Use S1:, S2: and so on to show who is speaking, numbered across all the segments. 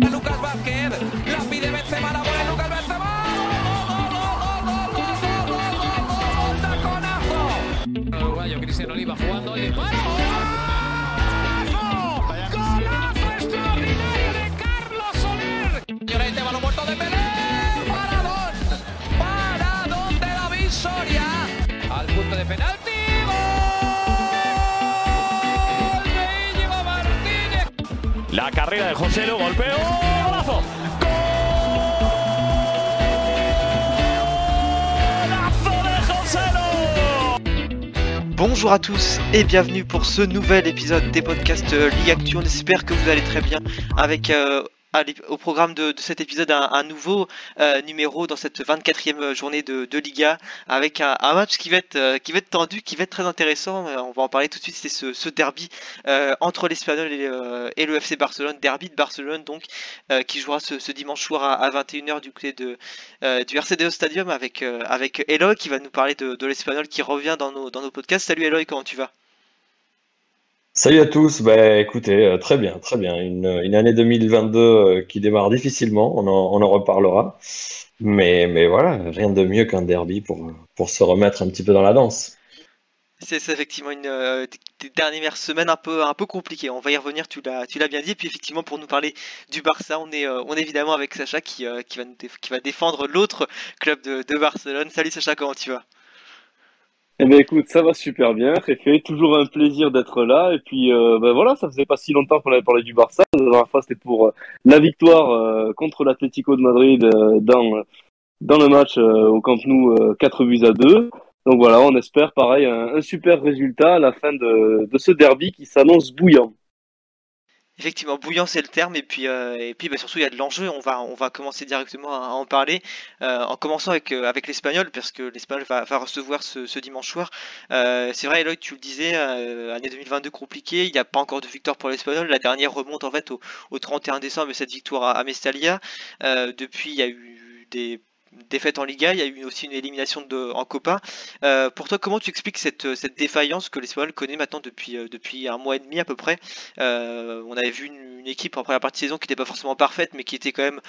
S1: A Lucas Vázquez, la pide Benzema, la pone Lucas Benzema. ¡Gol, gol, gol, gol,
S2: gol, gol, gol, gol, gol, gol, gol, gol, gol, gol, gol,
S3: Bonjour à tous et bienvenue pour ce nouvel épisode des podcasts euh, Ligue Actu. On espère que vous allez très bien avec euh, au programme de, cet épisode un, nouveau euh, numéro dans cette 24e journée de, Liga avec un, match qui va être euh, qui va être tendu, qui va être très intéressant. Euh, on va en parler tout de suite. C'est ce, derby euh, entre l'Espagnol et, euh, le FC Barcelone, derby de Barcelone donc euh, qui jouera ce, dimanche soir à, à 21h du côté de euh, du RCDO Stadium avec euh, avec Eloy qui va nous parler de, de l'Espagnol qui revient dans nos dans nos podcasts. Salut Eloy, comment tu vas?
S4: Salut à tous, bah écoutez, euh, très bien, très bien. Une, une année 2022 euh, qui démarre difficilement, on en, reparlera. Mais, voilà, rien de mieux qu'un derby pour, se remettre un petit peu dans la danse.
S3: C'est effectivement une euh, des- dernières semaines un peu un peu compliquées. On va y revenir, tu l'as bien dit. Et puis effectivement pour nous parler du Barça, on est euh, on est évidemment avec Sacha qui euh, va défendre l'autre club de Barcelone. Salut Sacha, comment tu vas?
S5: Eh ben écoute, ça va super bien, fait toujours un plaisir d'être là. Et puis euh, ben voilà, ça faisait pas si longtemps qu'on avait parlé du Barça. La dernière fois, c'était pour euh, la victoire euh, contre l'Atlético de Madrid euh, dans dans le match euh, au Camp Nou, euh, 4 buts à 2. Donc voilà, on espère pareil un, un super résultat à la fin de, de ce derby qui s'annonce bouillant.
S3: Effectivement, bouillant c'est le terme et puis euh, et puis bah, surtout il y a de l'enjeu. On va on va commencer directement à, en parler euh, en commençant avec euh, avec l'Espagnol parce que l'Espagnol va, recevoir ce, dimanche soir. C'est vrai, Eloy, tu le disais, année 2022 compliquée. Il n'y a pas encore de victoire pour l'Espagnol. La dernière remonte en fait au, au 31 décembre et cette victoire à, à Mestalla. Euh, depuis, il y a eu des défaites en Liga, il y a eu aussi une élimination de, en Copa. Euh, pour toi, comment tu expliques cette, cette défaillance que l'Espagnol connaît maintenant depuis, euh, depuis un mois et demi à peu près? Euh, on avait vu une, équipe en première partie de saison qui n'était pas forcément parfaite, mais qui était quand même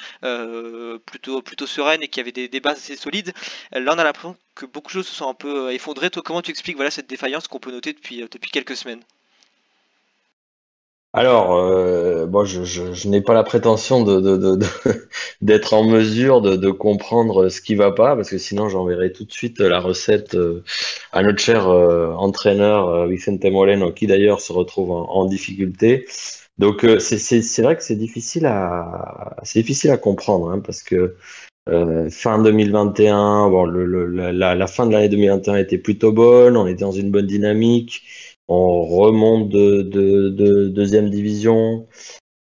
S3: plutôt, plutôt sereine et qui avait des, des bases assez solides. Là, on a l'impression que beaucoup de choses se sont un peu effondrées. Toi, comment tu expliques voilà, cette défaillance qu'on peut noter depuis, depuis quelques semaines?
S4: Alors, euh, bon, je, je, je n'ai pas la prétention de, de, de, d'être en mesure de, de comprendre ce qui va pas, parce que sinon j'enverrai tout de suite la recette euh, à notre cher euh, entraîneur euh, Vicente Moreno, qui d'ailleurs se retrouve en, en difficulté. Donc euh, c'est c'est vrai que c'est difficile à c'est difficile à comprendre, hein, parce que euh, fin 2021, bon, le, le- la la fin de l'année 2021 était plutôt bonne, on était dans une bonne dynamique. On remonte de, de, de deuxième division,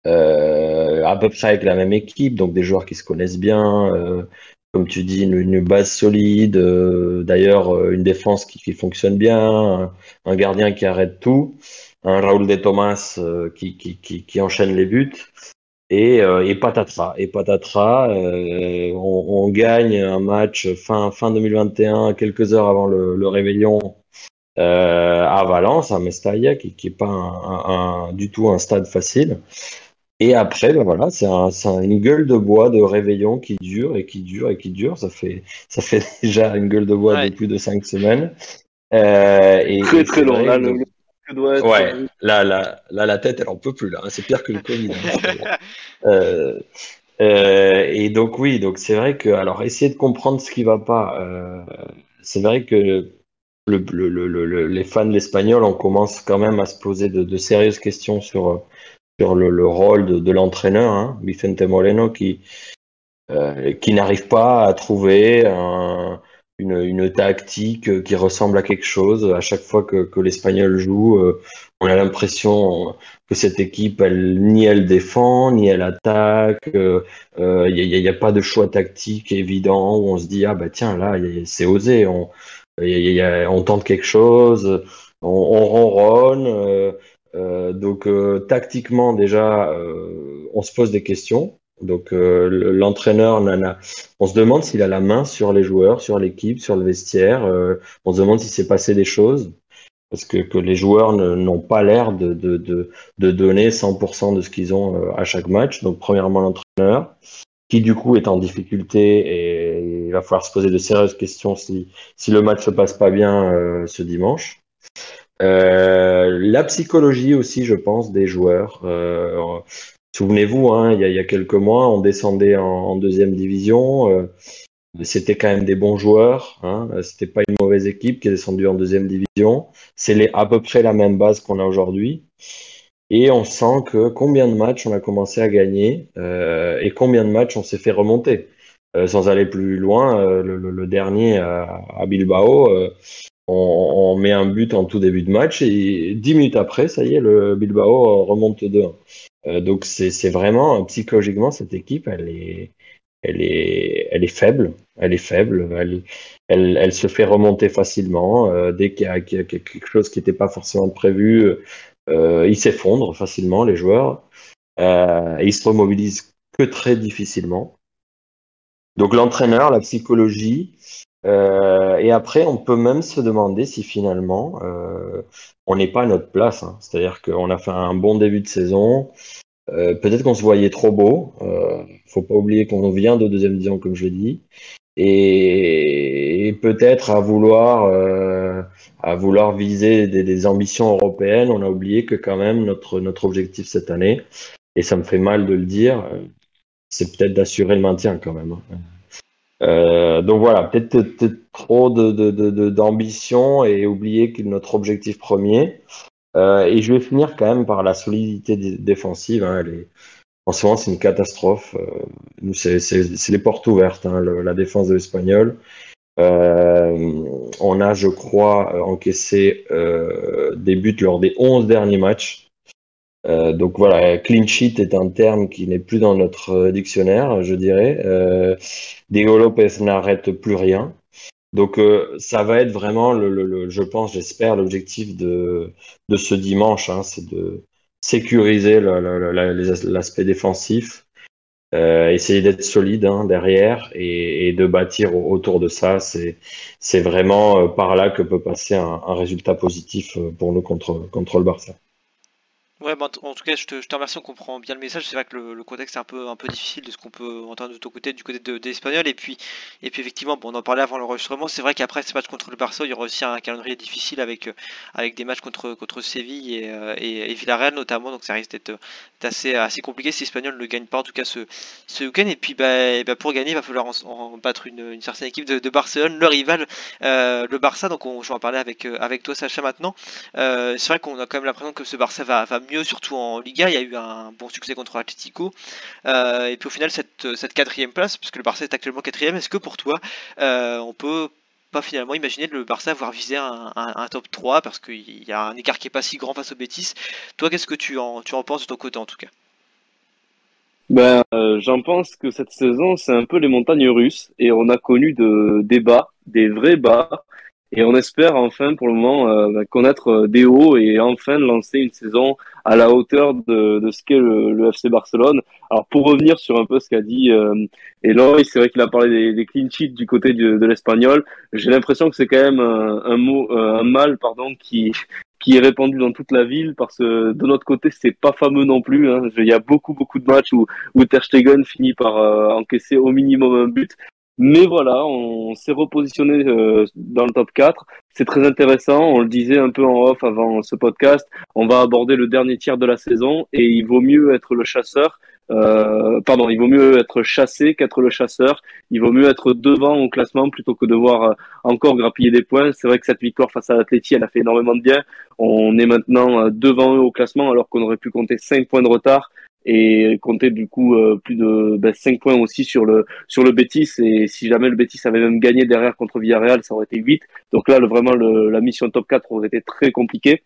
S4: euh, à peu près avec la même équipe, donc des joueurs qui se connaissent bien, euh, comme tu dis, une, base solide, euh, d'ailleurs une défense qui, fonctionne bien, un, gardien qui arrête tout, un Raúl de Thomas qui, qui, enchaîne les buts. Et, et patatras, et patatras, on, gagne un match fin, fin 2021, quelques heures avant le réveillon, euh, à Valence, à Mestalla, qui, qui est pas un, un- un- du tout un stade facile. Et après, ben voilà, c'est un, c'est un- une gueule de bois de réveillon qui dure et qui dure et qui dure. Ça fait, ça fait déjà une gueule de bois
S3: Ouais.
S4: de plus de cinq semaines. Euh, et,
S5: Très
S4: et
S5: très long. Là, le, être
S4: Ouais, là, là, là, la tête, elle en peut plus, là. hein. C'est pire que le Covid. hein. Euh, euh, et donc, oui, donc c'est vrai que, alors, essayer de comprendre ce qui va pas, c'est vrai que le, le, le, le- les fans de l'espagnol, on commence quand même à se poser de, sérieuses questions sur, sur le, le rôle de, l'entraîneur, hein, Vicente Moreno, qui, euh, qui n'arrive pas à trouver un- une, une tactique qui ressemble à quelque chose. À chaque fois que, que l'Espagnol joue, euh, on a l'impression que cette équipe, elle, ni elle défend, ni elle attaque. Il n'y a, a pas de choix tactique évident où on se dit, ah bah tiens, là, c'est osé, y a- y a- on tente quelque chose, on, on ronronne. euh, euh, donc euh, tactiquement déjà, euh, on se pose des questions. Donc le- l'entraîneur, on se demande s'il a la main sur les joueurs, sur l'équipe, sur le vestiaire. on se demande s'il s'est passé des choses. parce que, que les joueurs n'ont pas l'air de, de, de, de, donner 100% de ce qu'ils ont à chaque match. Donc premièrement l'entraîneur, qui du coup est en difficulté et il va falloir se poser de sérieuses questions si, si le match se passe pas bien euh, ce dimanche. Euh, la psychologie aussi, je pense, des joueurs. Euh, Souvenez-vous, hein, il, y a, quelques mois, on descendait en, deuxième division. C'était quand même des bons joueurs. Hein, C'était pas une mauvaise équipe qui est descendue en deuxième division. C'est à peu près la même base qu'on a aujourd'hui. Et on sent que combien de matchs on a commencé à gagner euh, et combien de matchs on s'est fait remonter. Euh, sans aller plus loin, euh, le, dernier à, Bilbao, on, met un but en tout début de match et dix minutes après, ça y est, le Bilbao remonte 2-1. Euh, donc c'est vraiment psychologiquement cette équipe, elle est, elle est, elle est faible, elle est faible, elle, se fait remonter facilement. Dès qu'il y, a quelque chose qui n'était pas forcément prévu, ils s'effondrent facilement, les joueurs. Euh, ils se remobilisent que très difficilement. Donc l'entraîneur, la psychologie, euh, et après on peut même se demander si finalement euh, on n'est pas à notre place. Hein. C'est-à-dire qu'on a fait un bon début de saison. Euh, peut-être qu'on se voyait trop beau. Euh, faut pas oublier qu'on vient de deuxième division, comme je l'ai dit, et, peut-être à vouloir euh, à vouloir viser des, ambitions européennes, on a oublié que quand même notre notre objectif cette année, et ça me fait mal de le dire, c'est peut-être d'assurer le maintien quand même. Hein. Euh, donc voilà, peut-être peut trop d'ambition de, de, et oublier que notre objectif premier. Euh, et je vais finir quand même par la solidité défensive. Hein. En ce moment, c'est une catastrophe. Euh, c'est les portes ouvertes, hein, la défense de l'Espagnol. Euh, on a, je crois, encaissé des buts lors des 11 derniers matchs. Euh, donc voilà, clean sheet est un terme qui n'est plus dans notre dictionnaire, je dirais. Euh, Diego Lopez n'arrête plus rien. Donc euh, ça va être vraiment, le, je pense, j'espère, l'objectif de, de ce dimanche, hein, c'est de sécuriser l'aspect défensif, euh, essayer d'être solide hein, derrière et, de bâtir autour de ça. C'est vraiment euh, par là que peut passer un, un résultat positif pour nous contre, contre le Barça.
S3: Ouais, bah, en tout cas, je te, remercie, on comprend bien le message. C'est vrai que le, contexte est un peu, difficile de ce qu'on peut entendre de ton côté, du côté de, des Espagnols. Et puis, effectivement, on en parlait avant l'enregistrement. C'est vrai qu'après ce match contre le Barça, il y aura aussi un calendrier difficile avec, avec des matchs contre, Séville et, et, Villarreal notamment. Donc ça risque d'être assez, assez compliqué si l'Espagnol ne gagne pas, en tout cas ce, week-end. Et puis, bah, bah, pour gagner, il va falloir en, battre une, certaine équipe de, Barcelone, le rival, euh, le Barça. Donc, on, je vais en parler avec, toi, Sacha, maintenant. Euh, c'est vrai qu'on a quand même l'impression que ce Barça va mieux, surtout en Liga. Il y a eu un bon succès contre Atletico. Euh, et puis au final, cette, quatrième place, puisque le Barça est actuellement quatrième, est-ce que pour toi, euh, on peut pas finalement imaginer le Barça avoir visé un, top 3 parce qu'il y a un écart qui est pas si grand face au Betis? Toi, qu'est-ce que tu en, penses de ton côté en tout cas?
S5: Ben, euh, j'en pense que cette saison, c'est un peu les montagnes russes et on a connu de, des bas, des vrais bas, et on espère enfin pour le moment euh, connaître des hauts et enfin lancer une saison à la hauteur de, de ce qu'est le, le, FC Barcelone. Alors pour revenir sur un peu ce qu'a dit euh, Eloy, c'est vrai qu'il a parlé des, des, clean sheets du côté du, de l'espagnol. J'ai l'impression que c'est quand même un, un mot, euh, un mal pardon qui qui est répandu dans toute la ville parce que de notre côté c'est pas fameux non plus. Hein. Il y a beaucoup beaucoup de matchs où, où Ter Stegen finit par euh, encaisser au minimum un but. Mais voilà, on s'est repositionné euh, dans le top 4. C'est très intéressant. On le disait un peu en off avant ce podcast. On va aborder le dernier tiers de la saison et il vaut mieux être le chasseur. Euh, pardon, il vaut mieux être chassé qu'être le chasseur. Il vaut mieux être devant au classement plutôt que de voir euh, encore grappiller des points. C'est vrai que cette victoire face à l'Atleti, elle a fait énormément de bien. On est maintenant euh, devant eux au classement alors qu'on aurait pu compter 5 points de retard et compter du coup euh, plus de ben, 5 points aussi sur le sur le Betis. Et si jamais le Betis avait même gagné derrière contre Villarreal ça aurait été 8 donc là le, vraiment le, la mission top 4 aurait été très compliquée.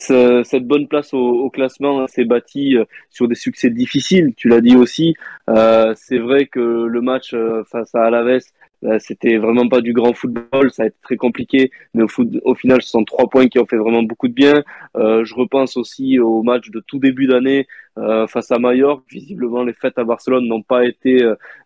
S5: Cette bonne place au, au classement s'est bâtie euh, sur des succès difficiles, tu l'as dit aussi. Euh, c'est vrai que le match euh, face à Alaves, c'était vraiment pas du grand football, ça a été très compliqué, mais au, foot, au final, ce sont trois points qui ont fait vraiment beaucoup de bien. Euh, je repense aussi au match de tout début d'année euh, face à Mallorca. Visiblement, les fêtes à Barcelone n'ont pas été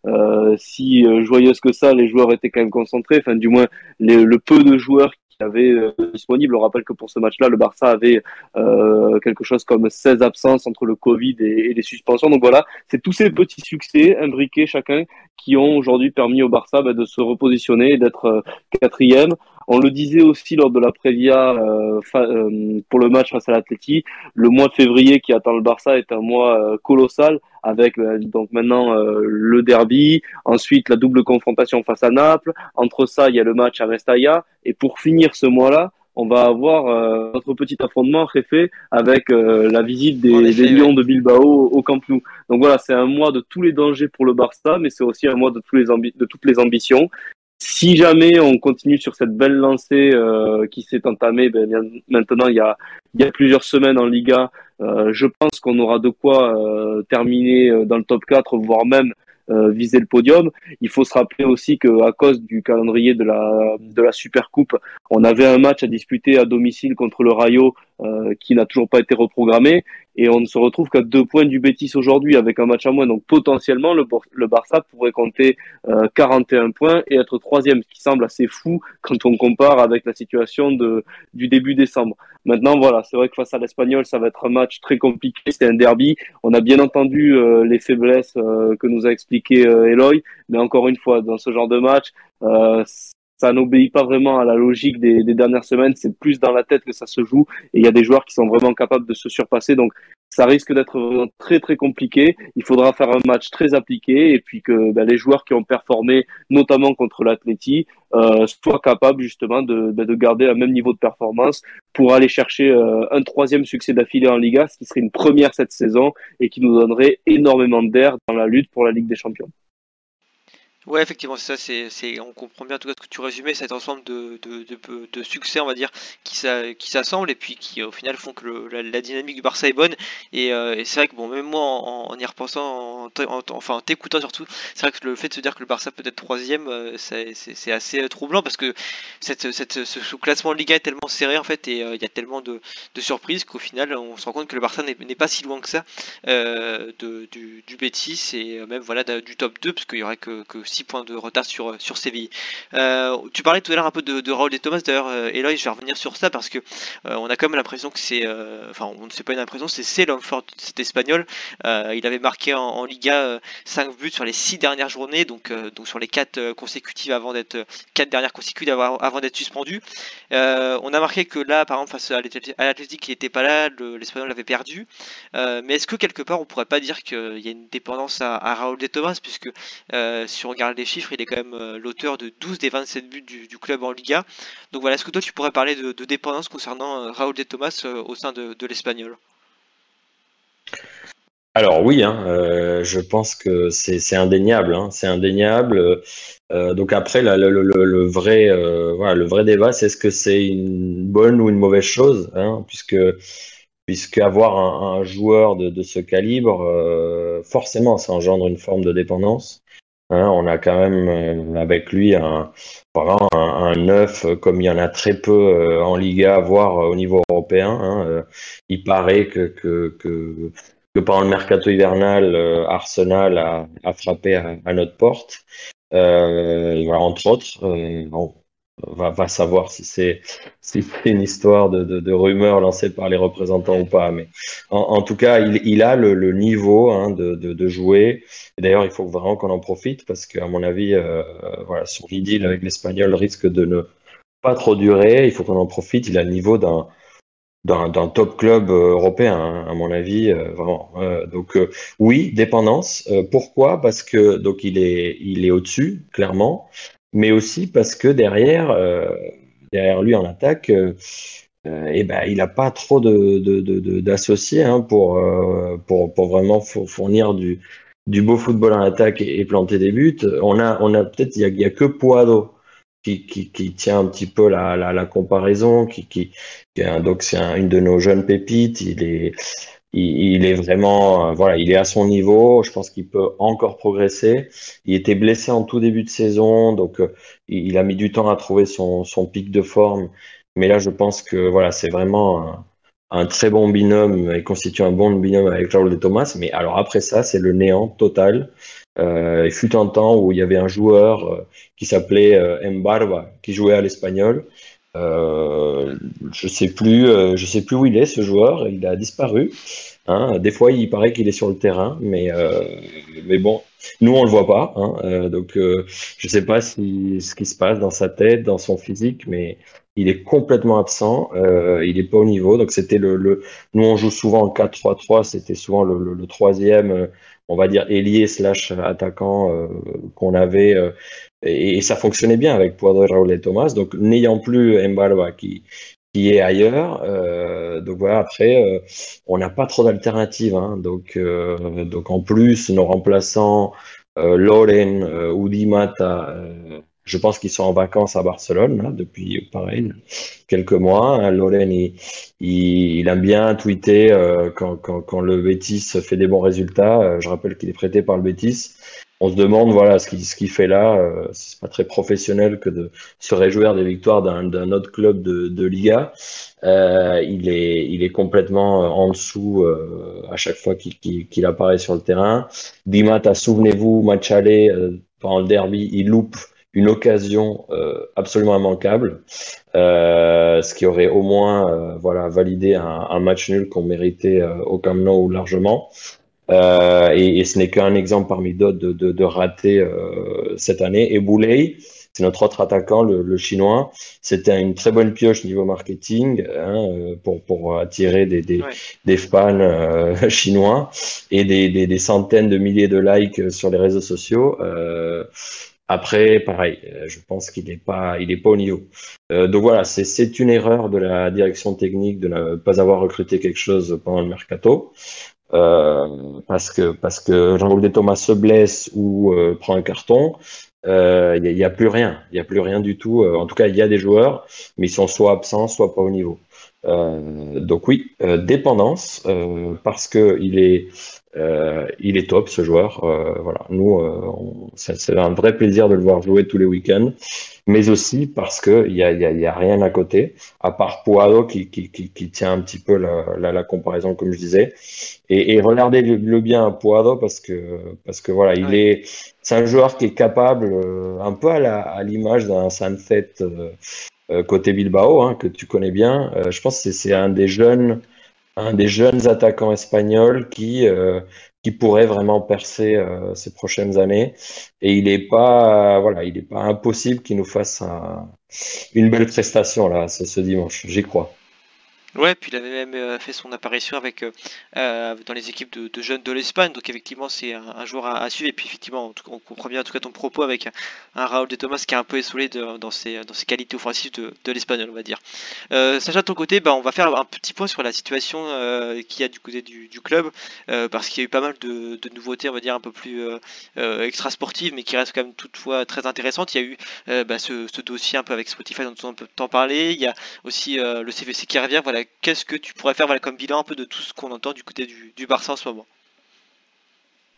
S5: euh, si joyeuses que ça. Les joueurs étaient quand même concentrés, enfin du moins le peu de joueurs qu'il avait euh, disponible. On rappelle que pour ce match-là, le Barça avait euh, quelque chose comme 16 absences entre le Covid et, les suspensions. Donc voilà, c'est tous ces petits succès imbriqués chacun qui ont aujourd'hui permis au Barça bah, de se repositionner et d'être quatrième. On le disait aussi lors de la prévia euh, euh, pour le match face à l'Atleti, le mois de février qui attend le Barça est un mois euh, colossal avec donc maintenant le derby, ensuite la double confrontation face à Naples. Entre ça, il y a le match à Mestalla et pour finir ce mois-là, on va avoir notre petit affrontement fait avec la visite des, Lions de Bilbao au Camp Nou. Donc voilà, c'est un mois de tous les dangers pour le Barça, mais c'est aussi un mois de, tous les de toutes les ambitions. Si jamais on continue sur cette belle lancée euh, qui s'est entamée, ben, maintenant il y a, plusieurs semaines en Liga, euh, je pense qu'on aura de quoi euh, terminer dans le top 4, voire même viser le podium. Il faut se rappeler aussi qu'à cause du calendrier de la, de la Super Coupe, on avait un match à disputer à domicile contre le Rayo qui n'a toujours pas été reprogrammé et on ne se retrouve qu'à deux points du Bétis aujourd'hui avec un match à moins. Donc potentiellement, le, le Barça pourrait compter euh, 41 points et être troisième, ce qui semble assez fou quand on compare avec la situation de, du début décembre. Maintenant, voilà, c'est vrai que face à l'Espagnol, ça va être un match très compliqué. C'est un derby. On a bien entendu euh, les faiblesses euh, que nous a expliqué euh, Eloy, mais encore une fois, dans ce genre de match, euh, ça n'obéit pas vraiment à la logique des, des dernières semaines. C'est plus dans la tête que ça se joue. Et il y a des joueurs qui sont vraiment capables de se surpasser. Donc, ça risque d'être très très compliqué. Il faudra faire un match très appliqué et puis que ben, les joueurs qui ont performé, notamment contre l'Atleti, euh, soient capables justement de, ben, de garder un même niveau de performance pour aller chercher euh, un troisième succès d'affilée en Liga, ce qui serait une première cette saison et qui nous donnerait énormément d'air dans la lutte pour la Ligue des Champions.
S3: Ouais, effectivement, c'est ça, c'est, on comprend bien tout cas ce que tu résumais, cet ensemble de, de, de, de succès, on va dire, qui, qui s'assemblent et puis qui au final font que la, dynamique du Barça est bonne. Et, euh, c'est vrai que bon, même moi, en, y repensant, en, enfin en t'écoutant surtout, c'est vrai que le fait de se dire que le Barça peut être troisième, euh, c'est, assez euh, troublant parce que cette, cette, ce classement de Liga est tellement serré en fait et il y a tellement de, surprises qu'au final, on se rend compte que le Barça n'est, pas si loin que ça du, du Betis et même voilà du top 2 parce qu'il y aurait que 6 points de retard sur, sur Séville. Euh, tu parlais tout à l'heure un peu de, de Raoul et Thomas, d'ailleurs, euh, Eloy, je vais revenir sur ça parce que euh, on a quand même l'impression que c'est, enfin, on ne sait pas une impression, c'est l'homme fort, cet espagnol. il avait marqué en, Liga 5 buts sur les 6 dernières journées, donc, donc sur les 4 consécutives avant d'être, 4 dernières consécutives avant, d'être suspendu. on a marqué que là, par exemple, face à l'Athletic, il n'était pas là, l'Espagnol l'avait perdu. mais est-ce que quelque part, on pourrait pas dire qu'il y a une dépendance à, à Raoul de Thomas, puisque si on regarde les chiffres, il est quand même euh, l'auteur de 12 des 27 buts du, club en Liga. Donc voilà, est-ce que toi tu pourrais parler de, dépendance concernant euh, Raúl de Thomas euh, au sein de, l'Espagnol
S4: alors oui, hein, je pense que c'est indéniable, hein, c'est indéniable. donc après, le, vrai, le vrai débat, c'est est-ce que c'est une bonne ou une mauvaise chose, hein, puisque puisque avoir un, joueur de, ce calibre, forcément, ça engendre une forme de dépendance. Hein, on a quand même euh, avec lui un, un, neuf comme il y en a très peu euh, en Liga, voire au niveau européen. Hein, euh, il paraît que, que, pendant le mercato hivernal, Arsenal a, frappé à, notre porte. Entre autres. Bon, va, va savoir si c'est une histoire de, de, de, rumeurs lancées par les représentants ou pas. Mais en, tout cas, il, a le, niveau hein, de, de, jouer. Et d'ailleurs, il faut vraiment qu'on en profite parce qu'à mon avis, euh, voilà, son idylle avec l'Espagnol risque de ne pas trop durer. Il faut qu'on en profite. Il a le niveau d'un top club euh, européen, hein, à mon avis, euh, vraiment. Euh, donc oui, dépendance. pourquoi? Parce que donc il est au-dessus, clairement mais aussi parce que derrière, euh, derrière lui en attaque, euh, euh, eh ben, il n'a pas trop d'associés de, de, hein, pour, pour, pour, vraiment fournir du, du beau football en attaque et, planter des buts. On a, on a peut-être, il n'y a, a, que Poado qui, qui, qui, tient un petit peu la, la, la comparaison, qui, qui, donc c'est une de nos jeunes pépites. Il est, il, est vraiment, euh, voilà, il est à son niveau. Je pense qu'il peut encore progresser. Il était blessé en tout début de saison, donc euh, il, a mis du temps à trouver son, son pic de forme. Mais là, je pense que voilà, c'est vraiment un, très bon binôme et constitue un bon binôme avec Raoul de Thomas. Mais alors après ça, c'est le néant total. Euh, il fut un temps où il y avait un joueur qui s'appelait Mbarba, qui jouait à l'espagnol Euh, je sais plus, euh, je sais plus où il est ce joueur. Il a disparu. Hein. Des fois, il paraît qu'il est sur le terrain, mais euh, mais bon, nous on le voit pas. Hein. Donc, je sais pas si, ce qui se passe dans sa tête, dans son physique, mais il est complètement absent. Il est pas au niveau. Donc, c'était le, nous on joue souvent en 4-3-3. C'était souvent le, troisième, on va dire ailier slash attaquant qu'on avait. Et, ça fonctionnait bien avec Poirot, Raúl et Thomas. Donc, n'ayant plus Mbalwa qui, qui est ailleurs, euh, donc voilà, après, euh, on n'a pas trop d'alternatives. Hein. donc, euh, donc, en plus, nos remplaçants, Loren ou Di Mata, euh, je pense qu'ils sont en vacances à Barcelone là, depuis, pareil, quelques mois. Hein. Loren, il, il, aime bien tweeter quand, quand, quand le Betis fait des bons résultats. Je rappelle qu'il est prêté par le Betis on se demande voilà ce qu'il ce qu'il fait là. Euh, c'est pas très professionnel que de se réjouir des victoires d'un autre club de, de Liga. Euh, il est il est complètement euh, en dessous euh, à chaque fois qu'il qu'il qu'il apparaît sur le terrain. Dimata, souvenez-vous, match aller euh, pendant le derby, il loupe une occasion euh, absolument immanquable, ce qui aurait au moins voilà validé un, un match nul qu'on méritait au Camp Nou largement. Euh, et, et ce n'est qu'un exemple parmi d'autres de, de, de ratés euh, cette année. Et Boulay, c'est notre autre attaquant, le, le chinois. C'était une très bonne pioche niveau marketing hein, euh, pour, pour attirer des, des,
S3: Ouais.
S4: des fans euh, chinois et des, des, des centaines de milliers de likes sur les réseaux sociaux. Euh, après, pareil, euh, je pense qu'il n'est pas, il est pas au niveau. Euh, donc voilà, c'est c'est une erreur de la direction technique de ne pas avoir recruté quelque chose pendant le mercato. Euh, parce que parce que Jean-Paul de Thomas se blesse ou euh, prend un carton, euh, il n'y a, plus rien, il y a plus rien du tout. Euh, en tout cas, il y a des joueurs, mais ils sont soit absents, soit pas au niveau. Euh, donc oui, euh, dépendance euh, parce que il est il est top ce joueur. Voilà, nous c'est un vrai plaisir de le voir jouer tous les week-ends, mais aussi parce que il y a, il y a, il y a rien à côté à part Poado qui, qui, qui, qui tient un petit peu la, la, la comparaison comme je disais. Et, et regardez le, le bien à Poado parce que parce que voilà, il est c'est un joueur qui est capable un peu à l'image d'un Sunset côté Bilbao hein, que tu connais bien. Euh, je pense que c'est un des jeunes un des jeunes attaquants espagnols qui euh, qui pourrait vraiment percer euh, ces prochaines années. Et il est pas voilà, il est pas impossible qu'il nous fasse un- une belle prestation là ce dimanche. J'y crois.
S3: Ouais, puis il avait même euh, fait son apparition avec euh, euh, dans les équipes de, jeunes de l'Espagne, donc effectivement c'est un, joueur à, suivre. Et puis effectivement, on comprend bien en tout cas ton propos avec un, Raúl de Thomas qui est un peu essolé dans ses dans ses qualités offensives de, de l'Espagnol, on va dire. Sacha, de ton côté, bah, on va faire un petit point sur la situation qu'il y a du côté du, club, parce qu'il y a eu pas mal de, nouveautés, on va dire un peu plus extra sportives, mais qui restent quand même toutefois très intéressantes. Il y a eu bah, ce, dossier un peu avec Spotify dont on peut t'en parler. Il y a aussi le CVC qui revient. Voilà, qu'est-ce que tu pourrais faire voilà, comme bilan un peu de tout ce qu'on entend du côté du, du Barça en ce moment?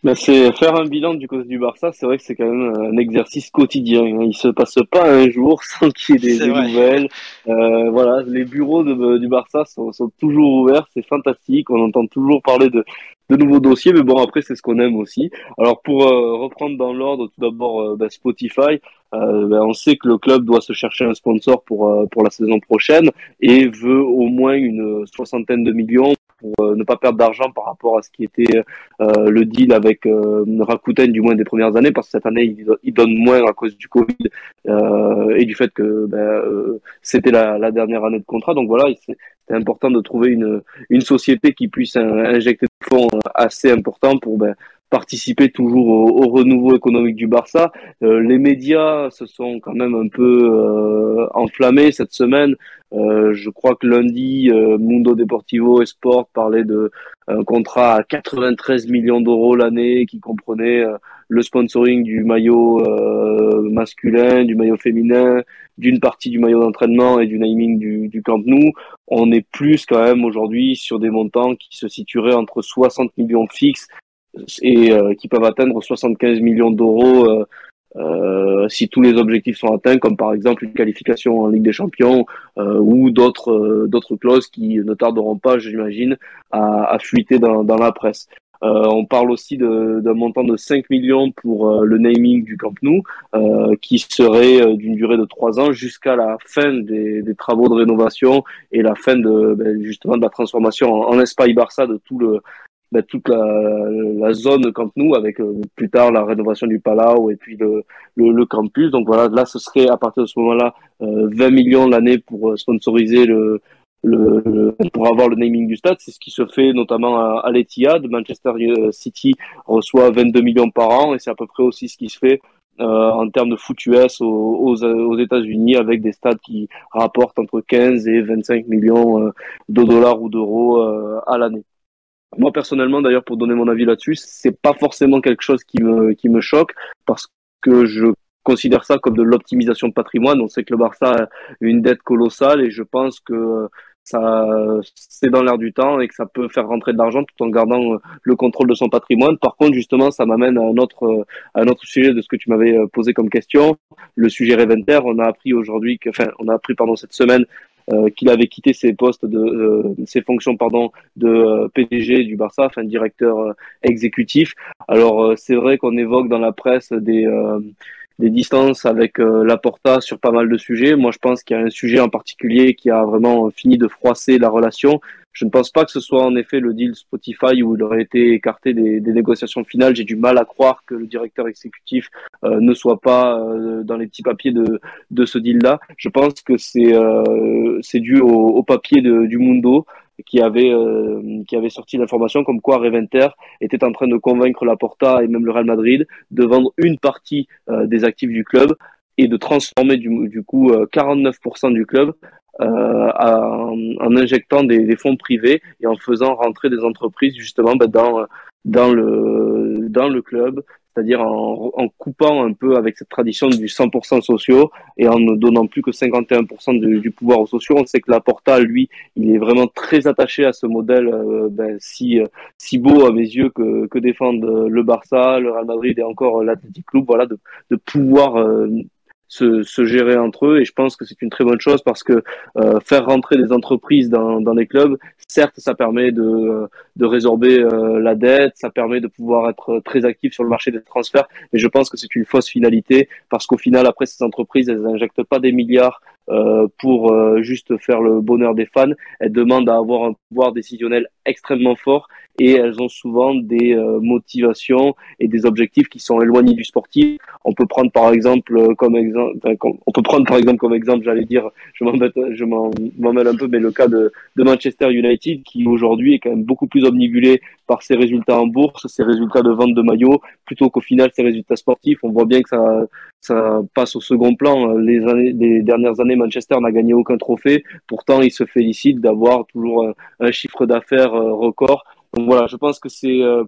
S5: Ben, c'est faire un bilan du côté du Barça, c'est vrai que c'est quand même un exercice quotidien. hein. Il se passe pas un jour sans qu'il y ait des, nouvelles. Euh, voilà, les bureaux de- du Barça sont, sont toujours ouverts, c'est fantastique. On entend toujours parler de, de nouveaux dossiers, mais bon après c'est ce qu'on aime aussi. Alors pour euh, reprendre dans l'ordre, tout d'abord euh, ben, Spotify. Euh, ben, on sait que le club doit se chercher un sponsor pour pour la saison prochaine et veut au moins une soixantaine de millions pour euh, ne pas perdre d'argent par rapport à ce qui était euh, le deal avec euh, Rakuten du moins des premières années parce que cette année il, il donne moins à cause du Covid et du fait que ben, c'était la, la dernière année de contrat. Donc voilà c'est important de trouver une, une société qui puisse in- injecter des fonds assez importants pour ben, participer toujours au, au renouveau économique du Barça. Euh, les médias se sont quand même un peu euh, enflammés cette semaine. Euh, je crois que lundi, euh, Mundo Deportivo et Sport parlait de un contrat à 93 millions d'euros l'année qui comprenait euh, le sponsoring du maillot euh, masculin, du maillot féminin, d'une partie du maillot d'entraînement et du naming du, du Camp Nou. On est plus quand même aujourd'hui sur des montants qui se situeraient entre 60 millions fixes et euh, qui peuvent atteindre 75 millions d'euros euh, euh, si tous les objectifs sont atteints, comme par exemple une qualification en Ligue des Champions euh, ou d'autres euh, d'autres clauses qui ne tarderont pas, j'imagine, à, à fuiter dans, dans la presse. Euh, on parle aussi d'un montant de 5 millions pour le naming du Camp Nou, euh, qui serait d'une durée de 3 ans jusqu'à la fin des, des, travaux de rénovation et la fin de ben, justement de la transformation en, en Espagne Barça de tout le ben, toute la, la, zone Camp Nou avec plus tard la rénovation du Palau et puis le, le, le, campus. Donc voilà, là ce serait à partir de ce moment-là 20 millions l'année pour sponsoriser le, le, pour avoir le naming du stade. C'est ce qui se fait notamment à, à l'Etihad. Manchester City reçoit 22 millions par an et c'est à peu près aussi ce qui se fait euh, en termes de foot US aux, aux, aux États-Unis avec des stades qui rapportent entre 15 et 25 millions euh, de dollars ou d'euros euh, à l'année. Moi personnellement, d'ailleurs, pour donner mon avis là-dessus, c'est pas forcément quelque chose qui me qui me choque parce que je considère ça comme de l'optimisation de patrimoine. On sait que le Barça a une dette colossale et je pense que ça c'est dans l'air du temps et que ça peut faire rentrer de l'argent tout en gardant euh, le contrôle de son patrimoine. Par contre, justement, ça m'amène à un autre euh, à un autre sujet de ce que tu m'avais euh, posé comme question, le sujet Reventer. On a appris aujourd'hui que, enfin, on a appris pendant cette semaine euh, qu'il avait quitté ses postes de ses fonctions pardon de PDG du Barça, enfin directeur exécutif. Alors c'est vrai qu'on évoque dans la presse des des distances avec euh, Laporta sur pas mal de sujets. Moi, je pense qu'il y a un sujet en particulier qui a vraiment fini de froisser la relation. Je ne pense pas que ce soit en effet le deal Spotify où il aurait été écarté des, négociations finales. J'ai du mal à croire que le directeur exécutif euh, ne soit pas euh, dans les petits papiers de, de ce deal-là. Je pense que c'est euh, dû au, au papier de, du Mundo qui avait euh, qui avait sorti l'information comme quoi Reventer était en train de convaincre Laporta et même le Real Madrid de vendre une partie euh, des actifs du club et de transformer du, du coup 49% euh, du club en, en, injectant des, des, fonds privés et en faisant rentrer des entreprises justement ben, dans dans le dans le club c'est-à-dire en, en, coupant un peu avec cette tradition du 100% sociaux et en ne donnant plus que 51% du pouvoir aux sociaux. On sait que Laporta, lui, il est vraiment très attaché à ce modèle euh, ben, si si beau à mes yeux que, que défendent le Barça, le Real Madrid et encore l'Athletic Club, voilà, de, de pouvoir euh, se, se, gérer entre eux. Et je pense que c'est une très bonne chose parce que euh, faire rentrer des entreprises dans, dans les clubs, certes, ça permet de, de résorber euh, la dette, ça permet de pouvoir être très actif sur le marché des transferts, mais je pense que c'est une fausse finalité parce qu'au final, après, ces entreprises, elles n'injectent pas des milliards euh, pour euh, juste faire le bonheur des fans. Elles demandent à avoir un pouvoir décisionnel extrêmement fort et elles ont souvent des euh, motivations et des objectifs qui sont éloignés du sportif. On peut prendre par exemple comme exemple, on peut prendre par exemple comme exemple, j'allais dire, je m'en mêle un peu, mais le cas de, de Manchester United qui aujourd'hui est quand même beaucoup plus omnibulé par ses résultats en bourse, ses résultats de vente de maillots, plutôt qu'au final ses résultats sportifs. On voit bien que ça, ça passe au second plan. Les, années, les dernières années, Manchester n'a gagné aucun trophée. Pourtant, il se félicite d'avoir toujours un, chiffre d'affaires euh, record. Donc voilà, je pense que c'est euh,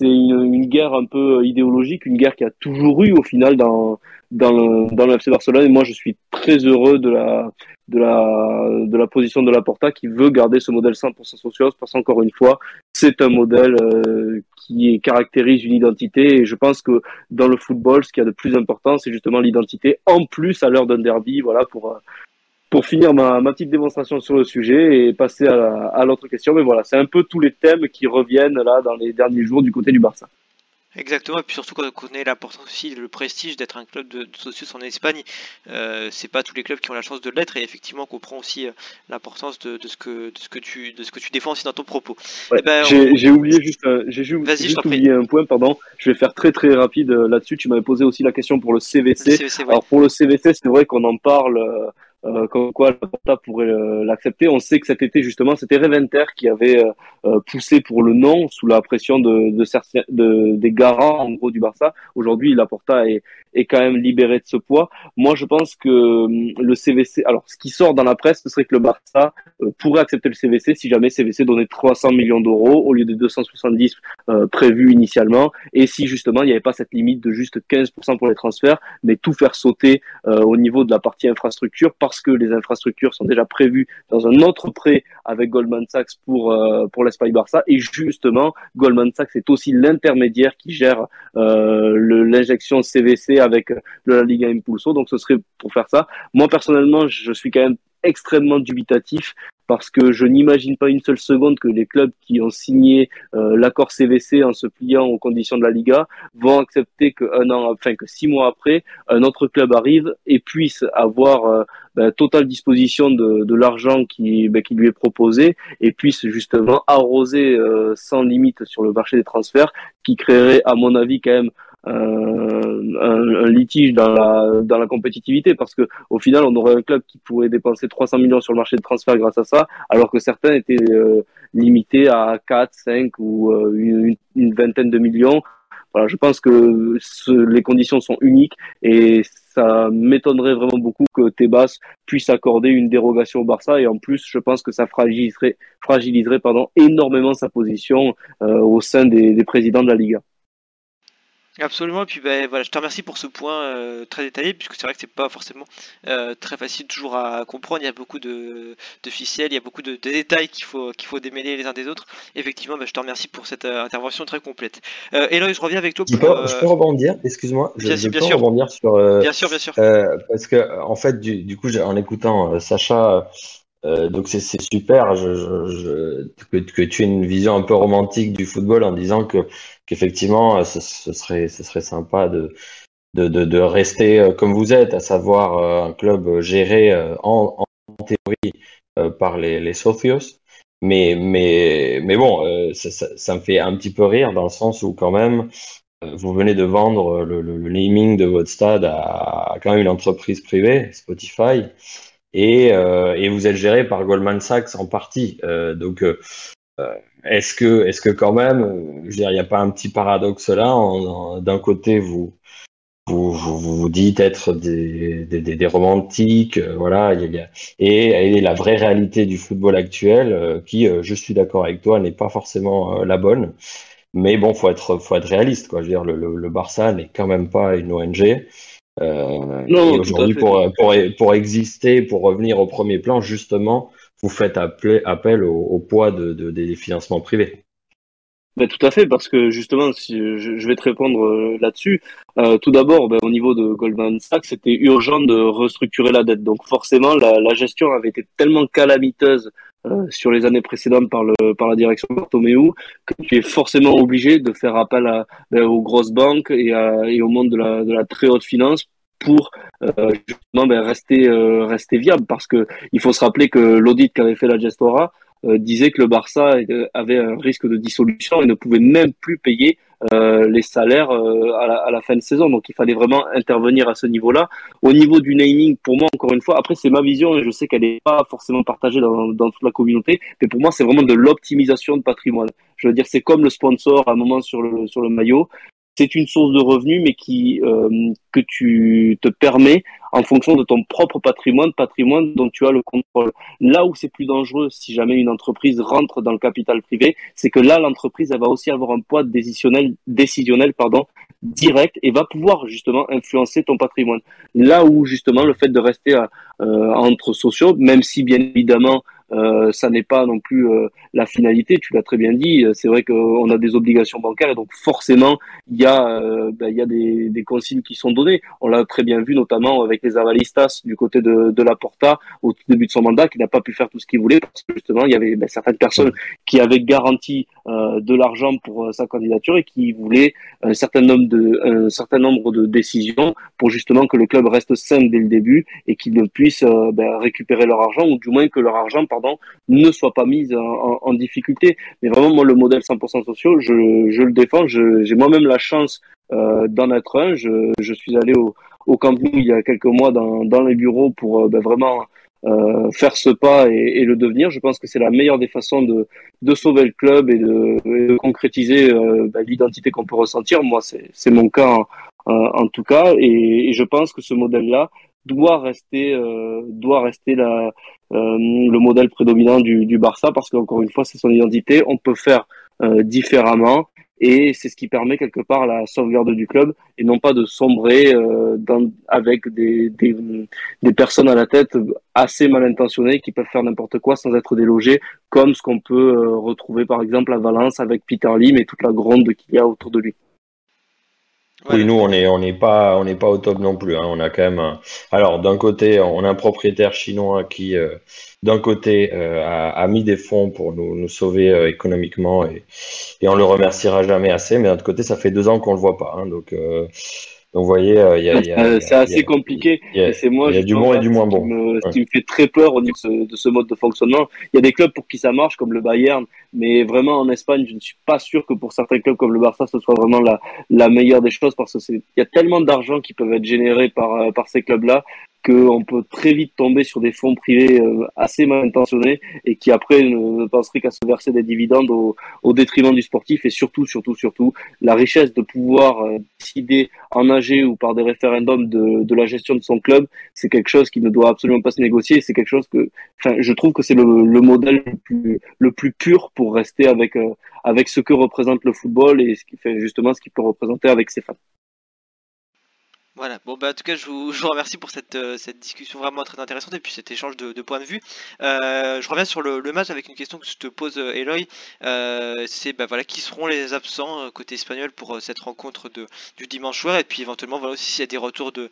S5: c'est une, guerre un peu idéologique, une guerre qui a toujours eu au final dans dans le, dans le FC Barcelone. Et moi, je suis très heureux de la de la de la position de Laporta qui veut garder ce modèle 100% socios parce qu'encore une fois, c'est un modèle euh, qui caractérise une identité. Et je pense que dans le football, ce qui a de plus important, c'est justement l'identité. En plus, à l'heure d'un derby, voilà pour pour finir ma, ma, petite démonstration sur le sujet et passer à l'autre question. Mais voilà, c'est un peu tous les thèmes qui reviennent là dans les derniers jours du côté du Barça.
S3: Exactement, et puis surtout quand on connaît l'importance aussi, le prestige d'être un club de, de socios en Espagne, euh, c'est pas tous les clubs qui ont la chance de l'être, et effectivement on comprend aussi euh, l'importance de, de, ce que, de, ce que tu, de ce que tu défends aussi dans ton propos.
S5: Ouais, eh ben, j'ai on... oublié juste, j'ai juste oublié un point, pardon, je vais faire très très rapide euh, là-dessus, tu m'avais posé aussi la question pour le CVC. Le CVC ouais. Alors pour le CVC, c'est vrai qu'on en parle euh, euh, comme quoi Laporta pourrait euh, l'accepter. On sait que cet été justement, c'était Reventer qui avait euh, euh, poussé pour le non sous la pression de, de, de des garants en gros du Barça. Aujourd'hui, Laporta est, est quand même libéré de ce poids. Moi, je pense que hum, le CVC, alors ce qui sort dans la presse, ce serait que le Barça pourrait accepter le CVC si jamais CVC donnait 300 millions d'euros au lieu des 270 euh, prévus initialement, et si justement il n'y avait pas cette limite de juste 15% pour les transferts, mais tout faire sauter euh, au niveau de la partie infrastructure parce que les infrastructures sont déjà prévues dans un autre prêt avec Goldman Sachs pour euh, pour l'Espagne Barça, et justement Goldman Sachs est aussi l'intermédiaire qui gère l'injection CVC avec le La Liga Impulso, donc ce serait pour faire ça. Moi personnellement, je suis quand même extrêmement dubitatif parce que je n'imagine pas une seule seconde que les clubs qui ont signé euh, l'accord CVC en se pliant aux conditions de la Liga vont accepter que un an, enfin que six mois après, un autre club arrive et puisse avoir euh, ben, totale disposition de, l'argent qui, ben, qui lui est proposé et puisse justement arroser euh, sans limite sur le marché des transferts, qui créerait à mon avis quand même un, un, litige dans la, dans la compétitivité parce que au final on aurait un club qui pourrait dépenser 300 millions sur le marché de transfert grâce à ça alors que certains étaient euh, limités à 4, 5 ou euh, une, une, vingtaine de millions. Voilà, je pense que les conditions sont uniques et ça m'étonnerait vraiment beaucoup que Tebas puisse accorder une dérogation au Barça et en plus je pense que ça fragiliserait, fragiliserait pardon, énormément sa position euh, au sein des, des présidents de la Liga.
S3: Absolument, et puis ben, voilà, je te remercie pour ce point euh, très détaillé, puisque c'est vrai que c'est pas forcément euh, très facile toujours à comprendre, il y a beaucoup de, de ficelles, il y a beaucoup de, détails qu'il faut, qu'il faut démêler les uns des autres. Effectivement, ben, je te remercie pour cette euh, intervention très complète. Euh, Eloy, je reviens avec toi.
S4: Pour, peux, je peux rebondir, excuse-moi, je, je peux rebondir sur...
S3: bien sûr, bien sûr.
S4: parce que en fait, du, du coup, en écoutant Sacha... Euh, donc c'est super que, tu aies une vision un peu romantique du football en disant que qu'effectivement euh, ce, serait sympa de de, rester euh, comme vous êtes, à savoir un club géré en, théorie par les, les socios. Mais bon, ça, me fait un petit peu rire dans le sens où quand même vous venez de vendre le naming de votre stade à, à quand même une entreprise privée, Spotify et, euh, et vous êtes géré par Goldman Sachs en partie. Euh, donc, euh, est-ce que, est-ce que quand même, je veux dire, il n'y a pas un petit paradoxe là D'un côté, vous, vous, vous, vous, dites être des, des, des romantiques, voilà, y a, et, et, la vraie réalité du football actuel, qui, je suis d'accord avec toi, n'est pas forcément la bonne. Mais bon, faut être, faut être réaliste, quoi. Je veux dire, le, le, le Barça n'est quand même pas une ONG. Euh, aujourd'hui, pour, pour, pour exister, pour revenir au premier plan, justement, vous faites appel, appel au, au poids de, de, des financements privés.
S5: Ben, tout à fait, parce que justement, si je, je vais te répondre euh, là-dessus. Euh, tout d'abord, ben, au niveau de Goldman Sachs, c'était urgent de restructurer la dette. Donc forcément, la, la gestion avait été tellement calamiteuse euh, sur les années précédentes par, le, par la direction Bartomeu que tu es forcément obligé de faire appel à, ben, aux grosses banques et, au monde de la, de la très haute finance pour euh, justement ben, rester euh, rester viable. Parce que il faut se rappeler que l'audit qu'avait fait la Gestora disait que le Barça avait un risque de dissolution et ne pouvait même plus payer euh, les salaires euh, à la, à, la, fin de saison. Donc il fallait vraiment intervenir à ce niveau-là. Au niveau du naming, pour moi, encore une fois, après c'est ma vision et je sais qu'elle n'est pas forcément partagée dans, dans, toute la communauté, mais pour moi c'est vraiment de l'optimisation de patrimoine. Je veux dire, c'est comme le sponsor à un moment sur le, sur le maillot c'est une source de revenus, mais qui euh, que tu te permets en fonction de ton propre patrimoine, patrimoine dont tu as le contrôle. Là où c'est plus dangereux, si jamais une entreprise rentre dans le capital privé, c'est que là l'entreprise va aussi avoir un poids décisionnel, décisionnel pardon, direct et va pouvoir justement influencer ton patrimoine. Là où justement le fait de rester euh, entre sociaux, même si bien évidemment euh, ça n'est pas non plus euh, la finalité. Tu l'as très bien dit. C'est vrai qu'on a des obligations bancaires et donc forcément il y a euh, ben, y a des, des, consignes qui sont données. On l'a très bien vu notamment avec les avalistas du côté de, de la Porta au début de son mandat qui n'a pas pu faire tout ce qu'il voulait parce que justement il y avait ben, certaines personnes qui avaient garanti de l'argent pour sa candidature et qui voulaient un certain nombre de un certain nombre de décisions pour justement que le club reste sain dès le début et qu'ils puissent ben, récupérer leur argent ou du moins que leur argent ne soit pas mise en, difficulté. Mais vraiment, moi, le modèle 100% social, je, le défends. J'ai moi-même la chance euh, d'en être un. Je, suis allé au, au Camp il y a quelques mois dans, les bureaux pour euh, ben, vraiment euh, faire ce pas et, le devenir. Je pense que c'est la meilleure des façons de, sauver le club et de, concrétiser ben, l'identité qu'on peut ressentir. Moi, c'est mon cas en, tout cas. Et, je pense que ce modèle-là doit rester, euh, doit rester la, euh, le modèle prédominant du, du Barça parce qu'encore une fois, c'est son identité. On peut faire euh, différemment et c'est ce qui permet quelque part la sauvegarde du club et non pas de sombrer euh, dans, avec des, des, des, personnes à la tête assez mal intentionnées qui peuvent faire n'importe quoi sans être délogées, comme ce qu'on peut euh, retrouver par exemple à Valence avec Peter Lim et toute la gronde qu'il y a autour de lui.
S4: Oui, nous, on n'est on est pas, on pas au top non plus. Hein. On a quand même. Un... Alors, d'un côté, on a un propriétaire chinois qui, euh, d'un côté, euh, a, a, mis des fonds pour nous, nous sauver euh, économiquement et, et on le remerciera jamais assez. Mais d'un autre côté, ça fait deux ans qu'on le voit pas. Hein. Donc, donc, vous voyez, euh, il y a, y
S5: a, c'est assez compliqué.
S4: C'est moi, il y a du bon et du moins bon.
S5: Me, Ce qui me fait très peur au niveau de ce, de ce, mode de fonctionnement. Il y a des clubs pour qui ça marche, comme le Bayern, mais vraiment en Espagne, je ne suis pas sûr que pour certains clubs comme le Barça, ce soit vraiment la, la meilleure des choses, parce que c'est, il y a tellement d'argent qui peuvent être générés par, euh, par ces clubs-là qu'on peut très vite tomber sur des fonds privés euh, assez mal intentionnés et qui après ne, penseraient qu'à se verser des dividendes au, au, détriment du sportif et surtout, surtout, surtout, la richesse de pouvoir euh, décider en AG ou par des référendums de, de la gestion de son club, c'est quelque chose qui ne doit absolument pas se négocier. C'est quelque chose que, enfin, je trouve que c'est le, le, modèle le plus, le plus pur pour rester avec, euh, avec ce que représente le football et ce qui fait justement ce qu'il peut représenter avec ses fans.
S3: Voilà, bon bah en tout cas je vous, remercie pour cette, euh, cette, discussion vraiment très intéressante et puis cet échange de, de points de vue. Euh, je reviens sur le, match avec une question que je te pose euh, Eloy. C'est bah voilà qui seront les absents côté espagnol pour cette rencontre de, du dimanche soir et puis éventuellement voilà aussi s'il y a des retours de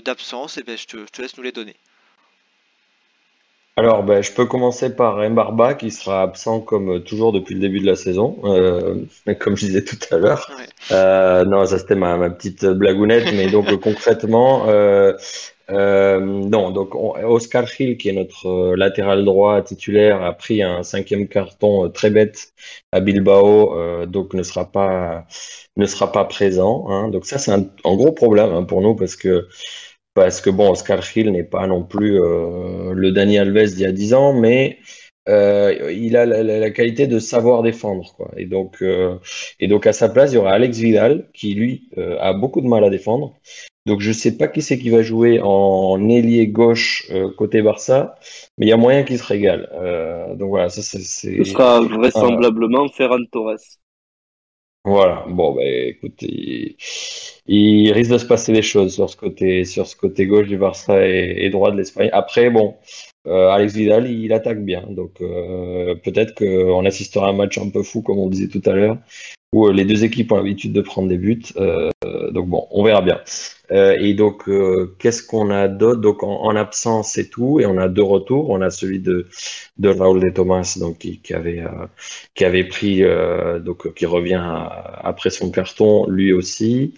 S3: d'absence et ben je, je te laisse nous les donner.
S4: Alors, ben, je peux commencer par Mbarba qui sera absent comme toujours depuis le début de la saison, euh, comme je disais tout à l'heure. Ouais. Euh, non, ça c'était ma, ma, petite blagounette, mais donc concrètement, euh, euh, non, donc on, Oscar Gil, qui est notre euh, latéral droit titulaire, a pris un cinquième carton euh, très bête à Bilbao, euh, donc ne sera pas ne sera pas présent. Hein. Donc ça c'est un, un, gros problème hein, pour nous parce que parce que bon, Oscar Gil n'est pas non plus euh, le Dani Alves d'il y a 10 ans, mais euh, il a la, la, la, qualité de savoir défendre. Quoi. Et, donc, euh, et donc, à sa place, il y aura Alex Vidal, qui lui a beaucoup de mal à défendre. Donc, je ne sais pas qui c'est qui va jouer en ailier gauche côté Barça, mais il y a moyen qu'il se régale. donc voilà, ça c'est.
S5: Ce sera vraisemblablement Ferran Torres.
S4: Voilà, bon, bah, écoute, il, risque de se passer des choses sur ce côté, sur ce côté gauche du Barça et, et droit de l'Espagne. Après, bon, euh, Alex Vidal, il attaque bien, donc euh, peut-être qu'on assistera à un match un peu fou, comme on disait tout à l'heure, où euh, les deux équipes ont l'habitude de prendre des buts. Euh, donc bon, on verra bien. et donc, qu'est-ce qu'on a d'autre? Donc en, en, absence, c'est tout, et on a deux retours. On a celui de de Raúl de Thomas, donc qui, qui avait qui avait pris, donc qui revient après son carton, lui aussi,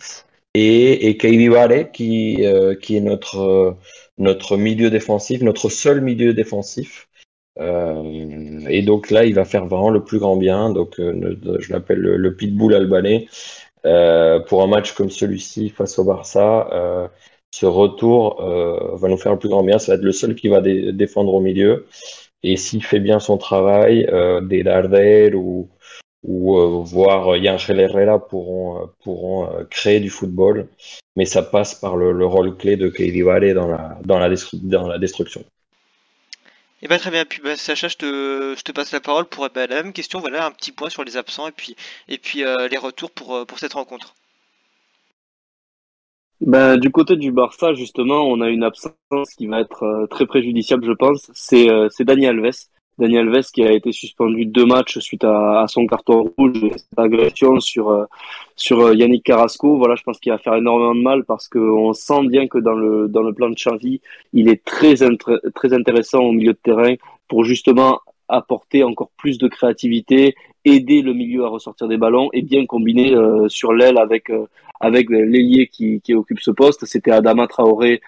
S4: et et Vare, qui qui est notre notre milieu défensif, notre seul milieu défensif. Euh, et donc là, il va faire vraiment le plus grand bien. Donc, euh, je l'appelle le, pitbull albanais. Euh, pour un match comme celui-ci face au Barça, ce retour va nous faire le plus grand bien. Ça va être le seul qui va dé défendre au milieu. Et s'il fait bien son travail, des Darder ou, ou euh, voir Yangel Herrera pourront, créer du football mais ça passe par le, le rôle clé de Valley dans la, dans dans la destruction.
S3: Et eh ben très bien, puis bah, Sacha, je te, passe la parole pour bah, la même question, voilà un petit point sur les absents et puis, et puis euh, les retours pour, pour cette rencontre.
S5: Ben, du côté du Barça, justement, on a une absence qui va être euh, très préjudiciable, je pense. C'est euh, Daniel Alves. Daniel Alves qui a été suspendu deux matchs suite à, son carton rouge, cette agression sur euh, sur euh, Yannick Carrasco. Voilà, je pense qu'il va faire énormément de mal parce qu'on sent bien que dans le dans le plan de Xavi, il est très très intéressant au milieu de terrain pour justement apporter encore plus de créativité, aider le milieu à ressortir des ballons et bien combiner euh, sur l'aile avec avec l'ailier qui, qui occupe ce poste. C'était Adama Traoré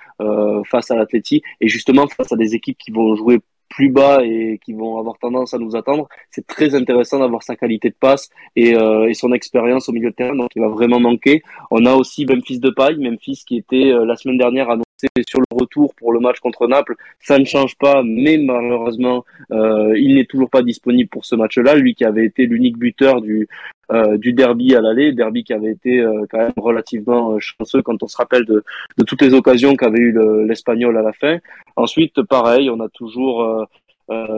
S5: face à l'Atleti et justement face à des équipes qui vont jouer plus bas et qui vont avoir tendance à nous attendre. C'est très intéressant d'avoir sa qualité de passe et, euh, et son expérience au milieu de terrain, donc il va vraiment manquer. On a aussi Memphis de paille, Memphis qui était euh, la semaine dernière annoncé sur le retour pour le match contre Naples. Ça ne change pas, mais malheureusement, euh, il n'est toujours pas disponible pour ce match-là. Lui qui avait été l'unique buteur du, euh, du derby à l'aller, derby qui avait été euh, quand même relativement euh, chanceux quand on se rappelle de, toutes les occasions qu'avait eu l'Espagnol à la fin. Ensuite, pareil, on a toujours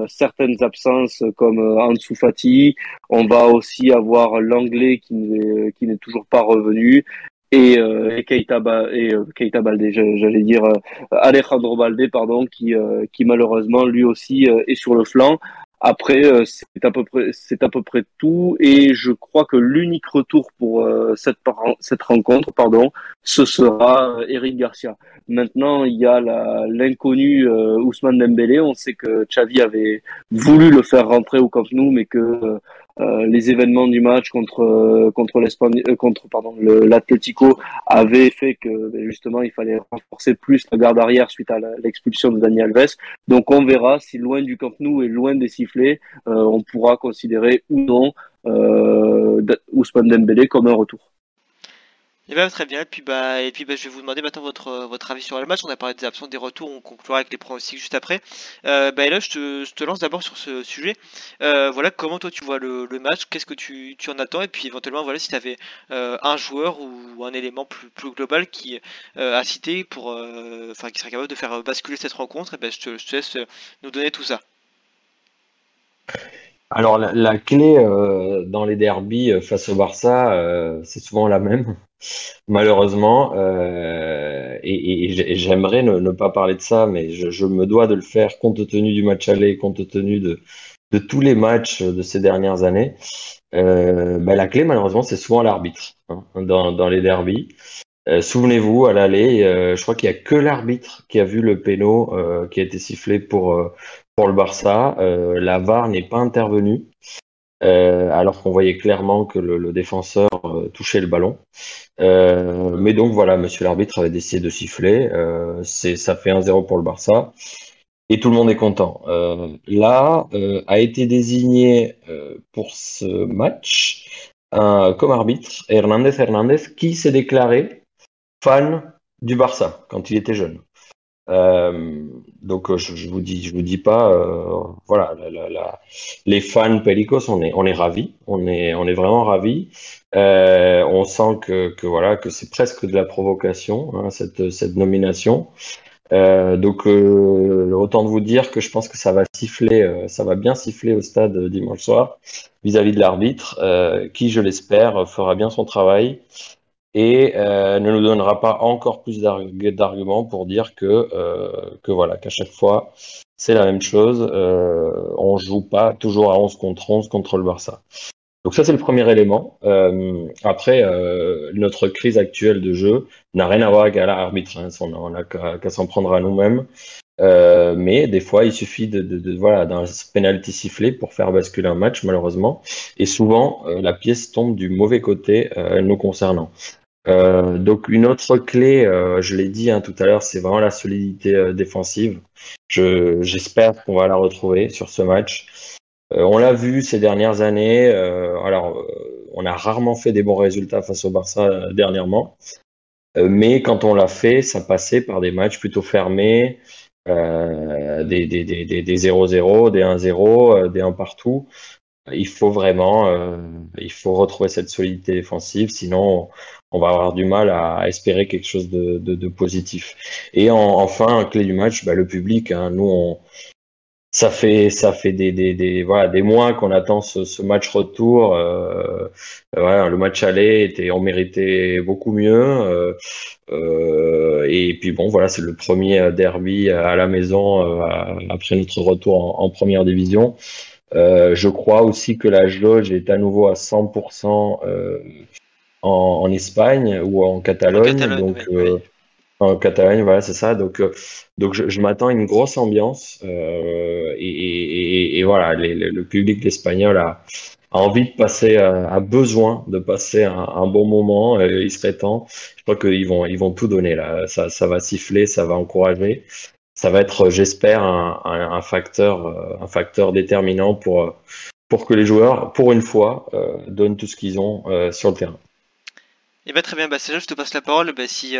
S5: certaines absences comme Ansu Fati. On va aussi avoir l'anglais qui n'est toujours pas revenu et, et Keita, ba et Keita Balde, j'allais dire Alejandro Balde, pardon, qui malheureusement lui aussi est sur le flanc Après, euh, c'est à peu près, c'est à peu près tout. Et je crois que l'unique retour pour euh, cette, cette rencontre, pardon, ce sera euh, Eric Garcia. Maintenant, il y a l'inconnu Ousmane Dembélé. On sait que Xavi avait voulu le faire rentrer au Camp Nou, mais que euh, les événements du match contre euh, contre l'Espagne euh, contre pardon l'Atlético avaient fait que ben, justement il fallait renforcer plus la garde arrière suite à l'expulsion de Dani Alves. Donc on verra si loin du Camp Nou et loin des sifflets, on pourra considérer ou non Ousmane Dembélé comme un retour.
S3: Et eh bien, très bien. Et puis, bah, et puis bah, je vais vous demander maintenant votre, euh, votre avis sur le match. On a parlé des absences, des retours. On conclura avec les pronostics juste après. Euh, bah, et là, je te, je te lance d'abord sur ce sujet. Euh, voilà, comment toi tu vois le, le match? Qu'est-ce que tu, tu, en attends? Et puis, éventuellement, voilà, si tu avais un joueur ou un élément plus, plus global qui a cité pour, enfin, qui serait capable de faire basculer cette rencontre, et ben, je, te, je te laisse nous donner tout ça.
S4: Alors la, clé euh, dans les derbies face au Barça, euh, c'est souvent la même malheureusement. Euh, et, j'aimerais ne, pas parler de ça, mais je, me dois de le faire compte tenu du match aller, compte tenu de, tous les matchs de ces dernières années. Euh, ben, la clé, malheureusement, c'est souvent l'arbitre hein, dans, les derbies. Euh, souvenez-vous, à l'aller, je crois qu'il y a que l'arbitre qui a vu le péno qui a été sifflé pour, pour le Barça. la VAR n'est pas intervenue. Euh, alors qu'on voyait clairement que le, défenseur euh, touchait le ballon. Euh, mais donc voilà, monsieur l'arbitre avait décidé de siffler. ça fait 1-0 pour le Barça. Et tout le monde est content. là, a été désigné pour ce match comme arbitre Hernandez Hernandez qui s'est déclaré fan du Barça quand il était jeune. Euh, donc euh, je, je, vous dis, je vous dis pas, euh, voilà, les fans Pelicos, on est, on est ravis, on est, on est vraiment ravis. Euh, on sent que, que voilà, que c'est presque de la provocation hein, cette, cette nomination. Donc autant de vous dire que je pense que ça va siffler, ça va bien siffler au stade dimanche soir vis-à-vis -vis de l'arbitre, qui je l'espère fera bien son travail et euh, ne nous donnera pas encore plus d'arguments pour dire que, euh, que voilà, qu'à chaque fois, c'est la même chose. Euh, on joue pas toujours à 11 contre 11 contre le Barça. Donc ça, c'est le premier élément. Euh, après, notre crise actuelle de jeu n'a rien à voir avec l'arbitre. Hein, on n'a qu'à s'en prendre à nous-mêmes. Mais des fois, il suffit de voilà d'un penalty sifflé pour faire basculer un match, malheureusement. Et souvent, la pièce tombe du mauvais côté nous concernant. Euh, donc une autre clé, euh, je l'ai dit hein, tout à l'heure, c'est vraiment la solidité euh, défensive. Je, j'espère qu'on va la retrouver sur ce match. on l'a vu ces dernières années. alors, on a rarement fait des bons résultats face au Barça dernièrement, mais quand on l'a fait, ça passait par des matchs plutôt fermés, des des des des 0-0, des 1-0, des 1 partout il faut vraiment, euh, il faut retrouver cette solidité défensive, sinon on va avoir du mal à, espérer quelque chose de, positif. Et en, enfin, clé du match, bah, le public. Hein, nous, on, ça fait ça fait des, des, des voilà des mois qu'on attend ce, ce, match retour. Euh, voilà, le match aller était, on méritait beaucoup mieux. Euh, euh, et puis bon, voilà, c'est le premier derby à la maison euh, après notre retour en, première division. Euh, je crois aussi que la jauge est à nouveau à 100% euh, en, en, Espagne ou en Catalogne. donc, euh, En Catalogne, voilà, c'est ça. Donc, donc je, m'attends à une grosse ambiance. Et, et, voilà, le public espagnol a, a envie de passer, a besoin de passer un, un bon moment. il serait temps. Je crois qu'ils vont, ils vont tout donner là. Ça, ça va siffler, ça va encourager ça va être, j'espère, un, un, facteur, euh, un facteur déterminant pour, euh, pour que les joueurs, pour une fois, euh, donnent tout ce qu'ils ont sur le terrain.
S3: Et eh bah, ben, très bien, bah, je te passe la parole. Bah, si,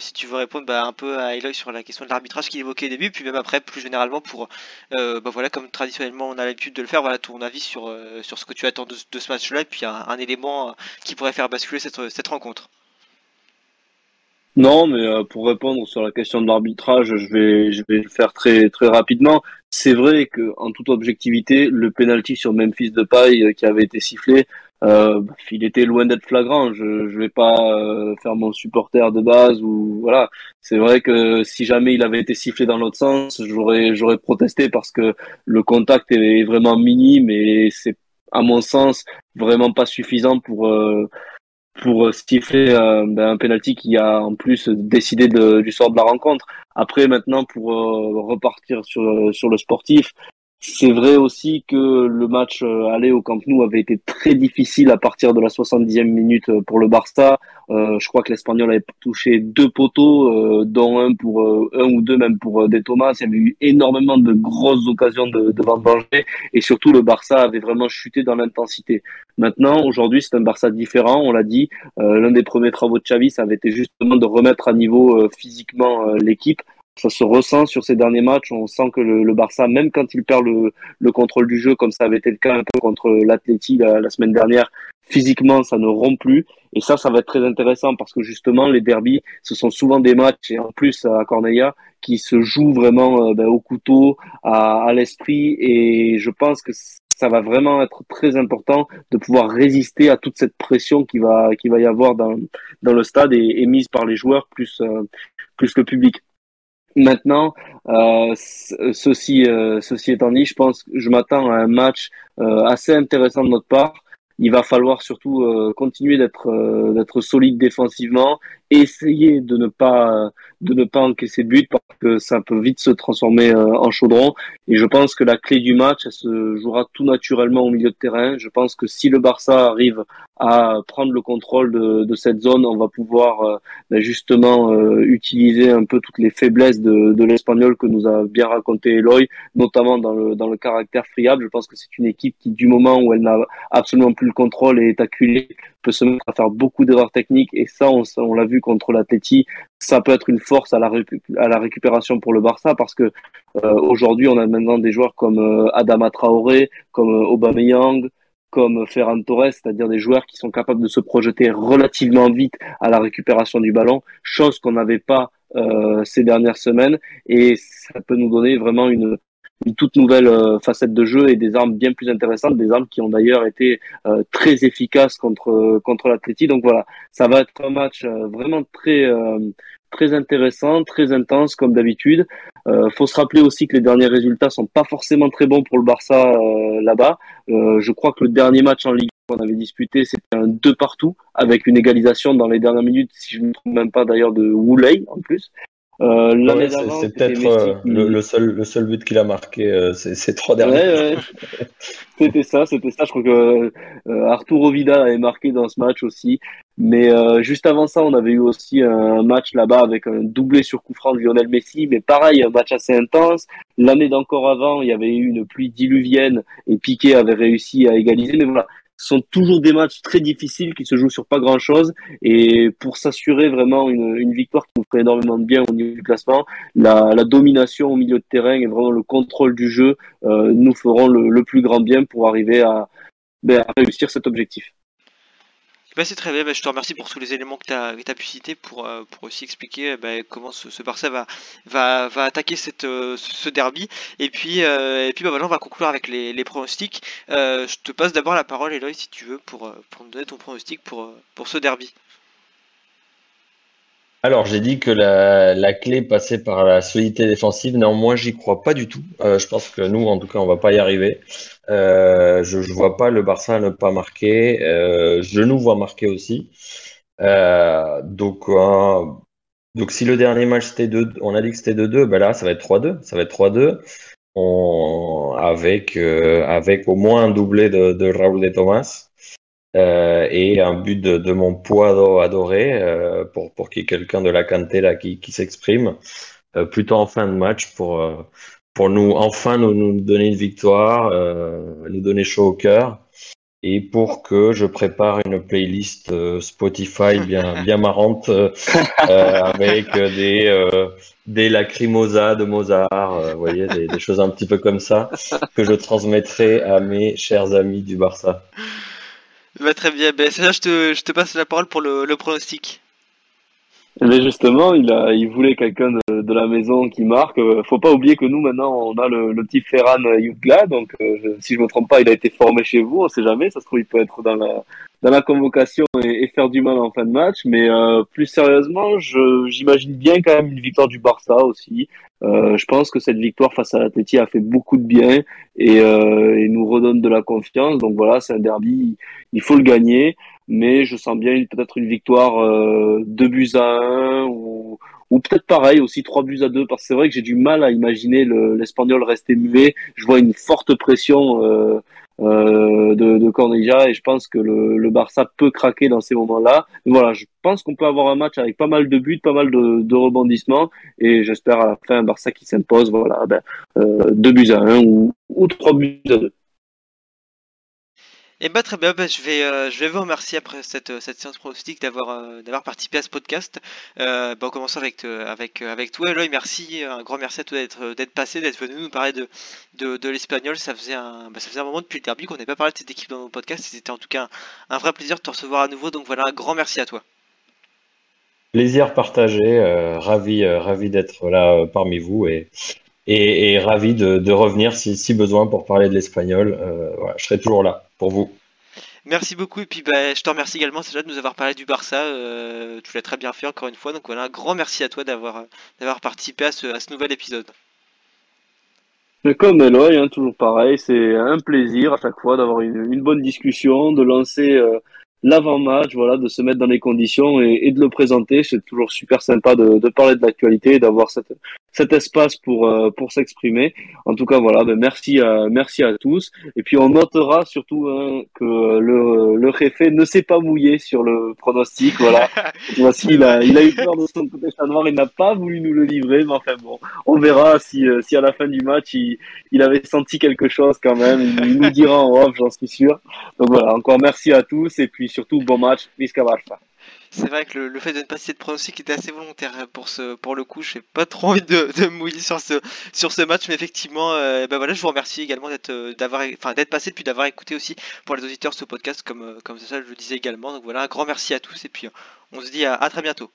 S3: si tu veux répondre bah, un peu à Eloy sur la question de l'arbitrage qu'il évoquait au début, puis même après, plus généralement, pour, bah, voilà, comme traditionnellement on a l'habitude de le faire, voilà ton avis sur, sur ce que tu attends de, ce match-là, et puis un, élément qui pourrait faire basculer cette, cette rencontre.
S5: Non, mais euh, pour répondre sur la question de l'arbitrage, je vais, je vais le faire très, très rapidement. C'est vrai que, en toute objectivité, le penalty sur Memphis de paille euh, qui avait été sifflé, euh, il était loin d'être flagrant. Je ne vais pas euh, faire mon supporter de base ou voilà. C'est vrai que si jamais il avait été sifflé dans l'autre sens, j'aurais j'aurais protesté parce que le contact est vraiment minime et c'est à mon sens vraiment pas suffisant pour euh, pour siffler ben, un penalty qui a en plus décidé de, du sort de la rencontre. Après maintenant pour repartir sur sur le sportif, c'est vrai aussi que le match euh, aller au Camp Nou avait été très difficile à partir de la 70e minute euh, pour le Barça. Euh, je crois que l'Espagnol avait touché deux poteaux, dont un pour un ou deux même pour des Thomas. Il y avait eu énormément de grosses occasions de, de venger et surtout le Barça avait vraiment chuté dans l'intensité. Maintenant, aujourd'hui, c'est un Barça différent. On l'a dit. L'un des premiers travaux de Xavi, ça avait été justement de remettre à niveau physiquement l'équipe ça se ressent sur ces derniers matchs. On sent que le, Barça, même quand il perd le, le, contrôle du jeu, comme ça avait été le cas un peu contre l'Atleti la, semaine dernière, physiquement, ça ne rompt plus. Et ça, ça va être très intéressant parce que justement, les derbies, ce sont souvent des matchs, et en plus à Corneilla, qui se jouent vraiment euh, ben, au couteau, à, à l'esprit. Et je pense que ça va vraiment être très important de pouvoir résister à toute cette pression qui va, qui va y avoir dans, dans le stade et, et mise par les joueurs plus, euh, plus le public. Maintenant, euh, ceci, euh, ceci étant dit, je pense, je m'attends à un match euh, assez intéressant de notre part. Il va falloir surtout euh, continuer d'être d'être solide défensivement, essayer de ne pas de ne pas encaisser de but parce que ça peut vite se transformer en chaudron. Et je pense que la clé du match, elle se jouera tout naturellement au milieu de terrain. Je pense que si le Barça arrive à prendre le contrôle de, de cette zone, on va pouvoir euh, ben justement euh, utiliser un peu toutes les faiblesses de, de l'espagnol que nous a bien raconté Eloy, notamment dans le, dans le caractère friable. Je pense que c'est une équipe qui, du moment où elle n'a absolument plus le contrôle et est acculée, peut se mettre à faire beaucoup d'erreurs techniques. Et ça, on, l'a vu contre l'Atleti, ça peut être une force à la, récupération pour le Barça parce que euh, aujourd'hui, on a maintenant des joueurs comme Adama Traoré, comme Aubameyang, comme Ferran Torres, c'est-à-dire des joueurs qui sont capables de se projeter relativement vite à la récupération du ballon, chose qu'on n'avait pas euh, ces dernières semaines, et ça peut nous donner vraiment une, une toute nouvelle euh, facette de jeu et des armes bien plus intéressantes, des armes qui ont d'ailleurs été euh, très efficaces contre contre l'Atleti. Donc voilà, ça va être un match vraiment très très intéressant, très intense comme d'habitude. Euh, faut se rappeler aussi que les derniers résultats sont pas forcément très bons pour le Barça euh, là-bas. Euh, je crois que le dernier match en Ligue qu'on avait disputé, c'était un 2 partout avec une égalisation dans les dernières minutes, si je ne me trompe même pas d'ailleurs de Wooley en plus.
S4: Euh, c'est peut-être euh, le, seul, le seul but qu'il a marqué euh, ces, trois derniers.
S5: c'était ça, c'était ça. Je crois que euh, Arturo Vidal avait marqué dans ce match aussi. Mais juste avant ça, on avait eu aussi un match là-bas avec un doublé sur coup franc de Lionel Messi. Mais pareil, un match assez intense. L'année d'encore avant, il y avait eu une pluie diluvienne et Piqué avait réussi à égaliser. Mais voilà, ce sont toujours des matchs très difficiles qui se jouent sur pas grand chose. Et pour s'assurer vraiment une, victoire qui nous ferait énormément de bien au niveau du classement, la, domination au milieu de terrain et vraiment le contrôle du jeu euh, nous feront le, plus grand bien pour arriver à, ben, à réussir cet objectif.
S3: Bah, c'est très bien, bah, je te remercie pour tous les éléments que tu as, pu citer pour, euh, aussi expliquer bah, comment ce, Barça va, va, va attaquer cette, euh, ce derby. Et puis, euh, et puis maintenant, on va conclure avec les, les pronostics. je te passe d'abord la parole, Eloy, si tu veux, pour, pour me donner ton pronostic pour ce derby.
S4: Alors, j'ai dit que la, la, clé passait par la solidité défensive. Néanmoins, j'y crois pas du tout. Euh, je pense que nous, en tout cas, on va pas y arriver. Euh, je, je vois pas le Barça ne pas marquer. Euh, je nous vois marquer aussi. Euh, donc, donc, si le dernier match c'était 2, on a dit que c'était 2-2, ben là, ça va être 3-2. Ça va être 3-2. On, avec, euh, avec au moins un doublé de, de Raúl de Thomas. Euh, et un but de, de mon poids adoré euh, pour, pour qu'il y ait quelqu'un de la cantera qui, qui s'exprime euh, plutôt en fin de match pour, euh, pour nous enfin nous, nous donner une victoire, euh, nous donner chaud au cœur et pour que je prépare une playlist Spotify bien, bien marrante avec des, des lacrymosas de Mozart, vous voyez, des, des choses un petit peu comme ça que je transmettrai à mes chers amis du Barça.
S3: Bah, très bien, ben, ça, je, te, je te passe la parole pour le, le pronostic.
S5: Mais justement, il a, il voulait quelqu'un de, de, la maison qui marque. Euh, faut pas oublier que nous maintenant, on a le, le petit Ferran Yugla, donc euh, si je me trompe pas, il a été formé chez vous. On sait jamais, ça se trouve il peut être dans la dans la convocation et, et faire du mal en fin de match. Mais euh, plus sérieusement, j'imagine bien quand même une victoire du Barça aussi. Euh, je pense que cette victoire face à l'Atleti a fait beaucoup de bien et, et nous redonne de la confiance. Donc voilà, c'est un derby, il faut le gagner mais je sens bien peut-être une victoire euh, 2 buts à 1 ou, ou peut-être pareil aussi 3 buts à 2 parce que c'est vrai que j'ai du mal à imaginer l'Espagnol rester muet. Je vois une forte pression euh, de, de et je pense que le, Barça peut craquer dans ces moments-là. Voilà, je pense qu'on peut avoir un match avec pas mal de buts, pas mal de, rebondissements et j'espère à la fin un Barça qui s'impose. Voilà, ben, euh, 2 buts à 1 ou, ou 3 buts à 2.
S3: Et bah très bien, bah, je, vais, euh, je vais vous remercier après cette, euh, cette séance pronostique d'avoir euh, d'avoir participé à ce podcast. Euh, bah, on commence avec, avec, avec toi Eloy, merci, un grand merci à toi d'être d'être passé, d'être venu nous parler de, de, l'espagnol. Ça, faisait un, ça faisait un moment depuis le derby qu'on n'avait pas parlé de cette équipe dans nos podcasts. C'était en tout cas un, un, vrai plaisir de te recevoir à nouveau. Donc voilà, un grand merci à toi.
S4: Plaisir partagé, ravi, ravi d'être là parmi vous et, et, ravi de, revenir si, si, besoin pour parler de l'espagnol. Je serai toujours là pour vous.
S3: Merci beaucoup et puis bah, je te remercie également déjà de nous avoir parlé du Barça. Euh, tu l'as très bien fait encore une fois. Donc voilà, un grand merci à toi d'avoir d'avoir participé à ce, à ce nouvel épisode.
S5: Comme Eloy, hein, toujours pareil, c'est un plaisir à chaque fois d'avoir une, une, bonne discussion, de lancer euh, l'avant-match, voilà, de se mettre dans les conditions et, et de le présenter. C'est toujours super sympa de, de parler de l'actualité, d'avoir cette, cet espace pour euh, pour s'exprimer. En tout cas, voilà, ben merci à merci à tous. Et puis on notera surtout hein, que le le réfé ne s'est pas mouillé sur le pronostic. Voilà, voici il a il a eu peur de son côté chat noir, il n'a pas voulu nous le livrer. Mais enfin bon, on verra si euh, si à la fin du match il il avait senti quelque chose quand même. Il, nous dira en off, j'en suis sûr. Donc voilà, encore merci à tous et puis surtout bon match, Visca Barça
S3: c'est vrai que le, fait de ne pas citer de pronostic était assez volontaire pour ce pour le coup. Je n'ai pas trop envie de, mouiller sur ce sur ce match, mais effectivement, euh, ben voilà, je vous remercie également d'être euh, d'avoir enfin d'être passé puis d'avoir écouté aussi pour les auditeurs ce podcast comme euh, comme ça je le disais également. Donc voilà, un grand merci à tous et puis on se dit à très bientôt.